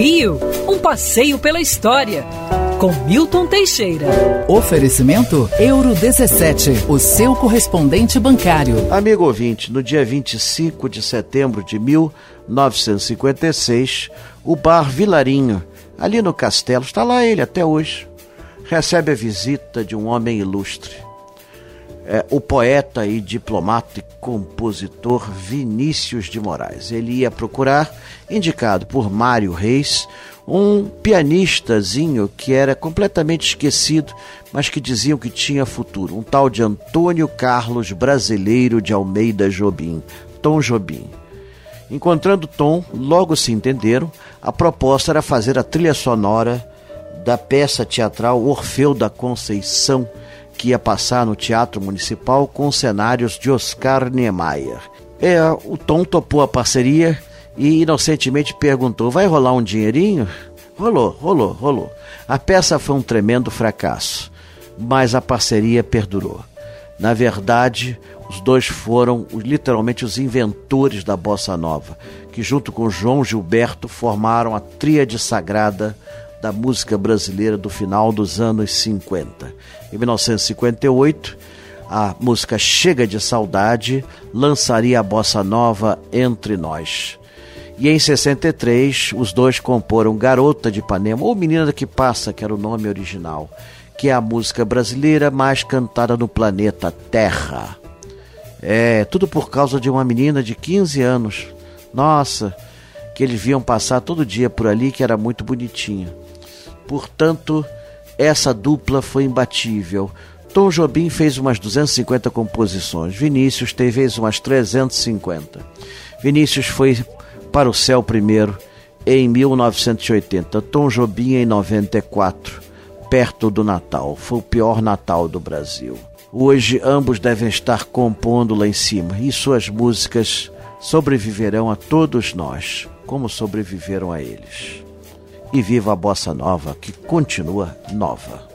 Rio, um passeio pela história. Com Milton Teixeira. Oferecimento Euro 17, o seu correspondente bancário. Amigo ouvinte, no dia 25 de setembro de 1956, o bar Vilarinho, ali no castelo, está lá ele até hoje, recebe a visita de um homem ilustre é, o poeta e diplomata e compositor Vinícius de Moraes. Ele ia procurar, indicado por Mário Reis, um pianistazinho que era completamente esquecido, mas que diziam que tinha futuro, um tal de Antônio Carlos Brasileiro de Almeida Jobim, Tom Jobim. Encontrando Tom, logo se entenderam, a proposta era fazer a trilha sonora da peça teatral Orfeu da Conceição, que ia passar no Teatro Municipal com cenários de Oscar Niemeyer. É, o Tom topou a parceria e inocentemente perguntou: vai rolar um dinheirinho? Rolou, rolou, rolou. A peça foi um tremendo fracasso, mas a parceria perdurou. Na verdade, os dois foram literalmente os inventores da bossa nova, que junto com João Gilberto formaram a tríade sagrada da música brasileira do final dos anos 50. Em 1958, a música Chega de Saudade lançaria a bossa nova Entre Nós. E em 63, os dois comporam Garota de Ipanema, ou Menina que Passa, que era o nome original, que é a música brasileira mais cantada no planeta Terra. É, tudo por causa de uma menina de 15 anos. Nossa, que eles viam passar todo dia por ali, que era muito bonitinha. Portanto, essa dupla foi imbatível. Tom Jobim fez umas 250 composições, Vinícius fez umas 350. Vinícius foi para o céu primeiro em 1980, Tom Jobim em 94, perto do Natal. Foi o pior Natal do Brasil. Hoje ambos devem estar compondo lá em cima e suas músicas sobreviverão a todos nós, como sobreviveram a eles e viva a bossa nova que continua nova.